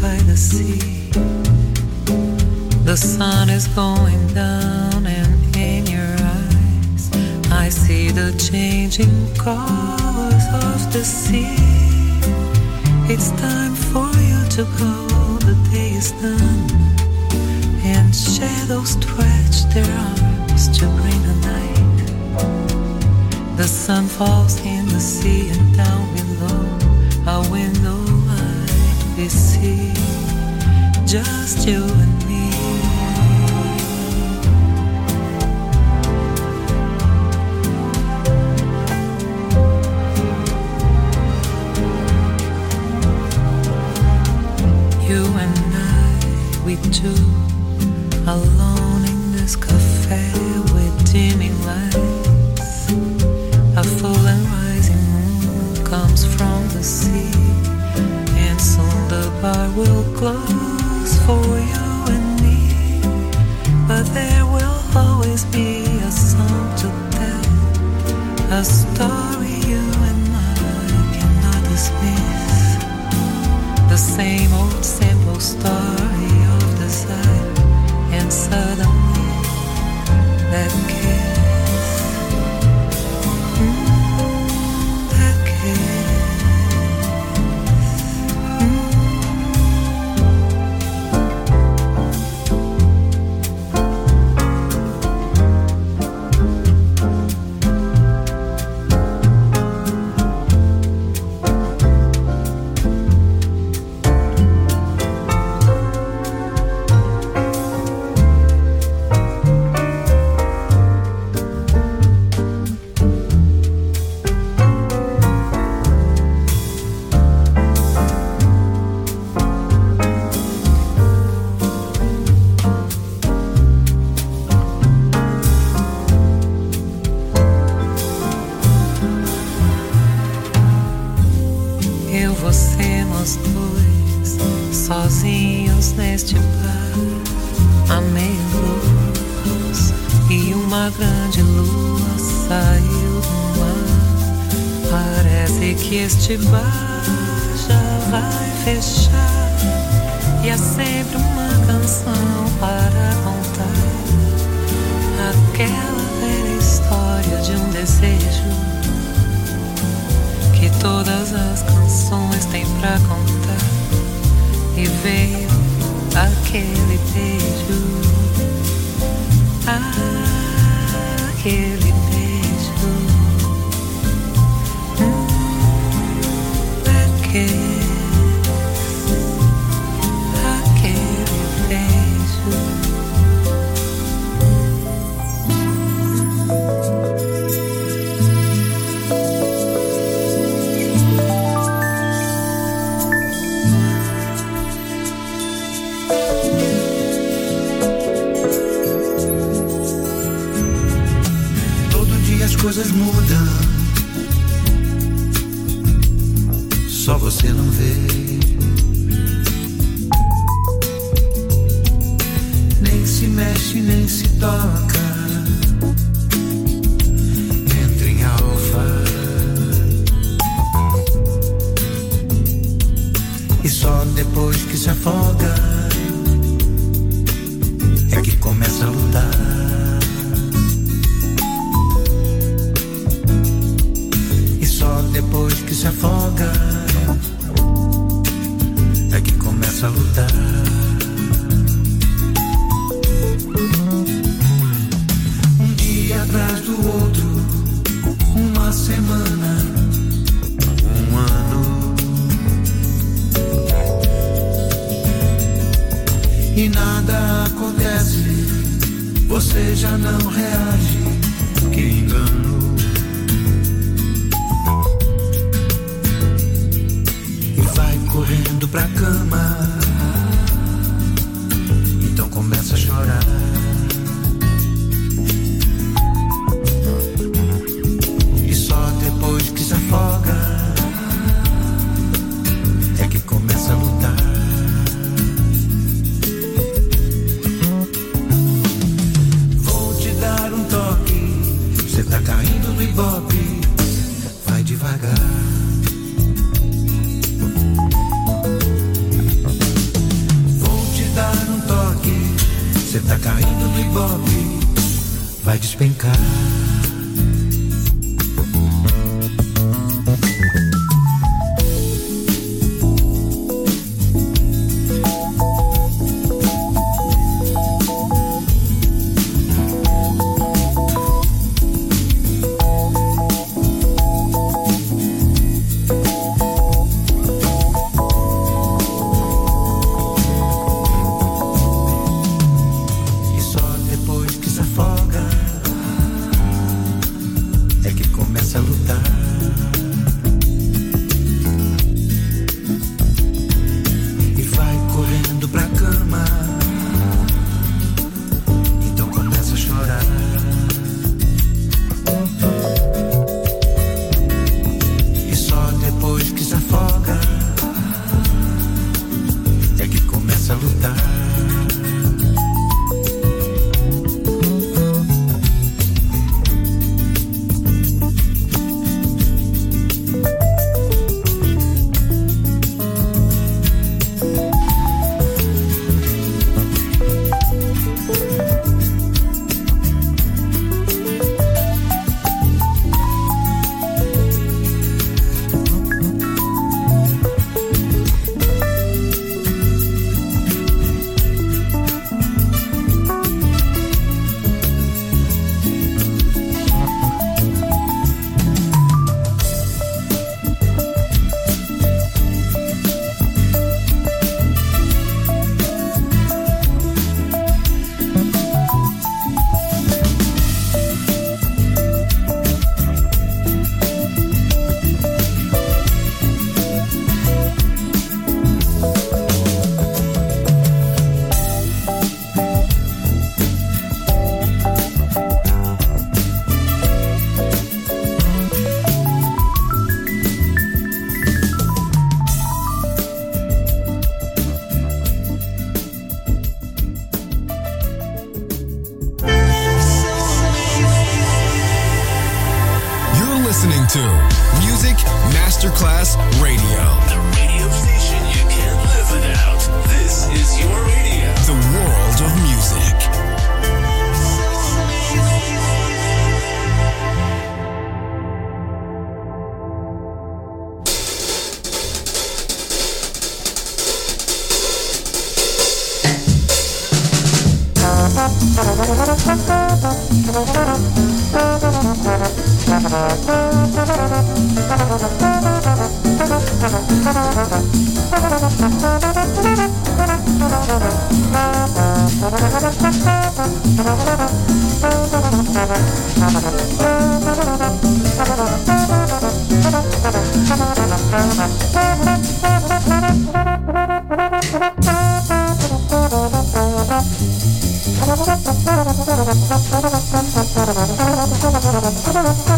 by the sea. The sun is going down, and in your eyes, I see the changing colors of the sea. It's time for you to go, the day is done, and shadows stretch their arms to bring the night. The sun falls in the sea, and down below, our window see just you and me.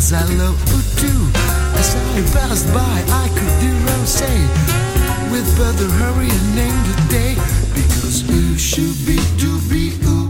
things I love to do. As I passed by, I could hear her say, with brother hurry and name the day, because you should be to be ooh.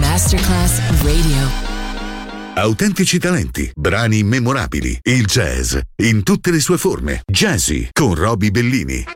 Masterclass Radio. Autentici talenti, brani memorabili, il jazz in tutte le sue forme. Jazzy con Roby Bellini.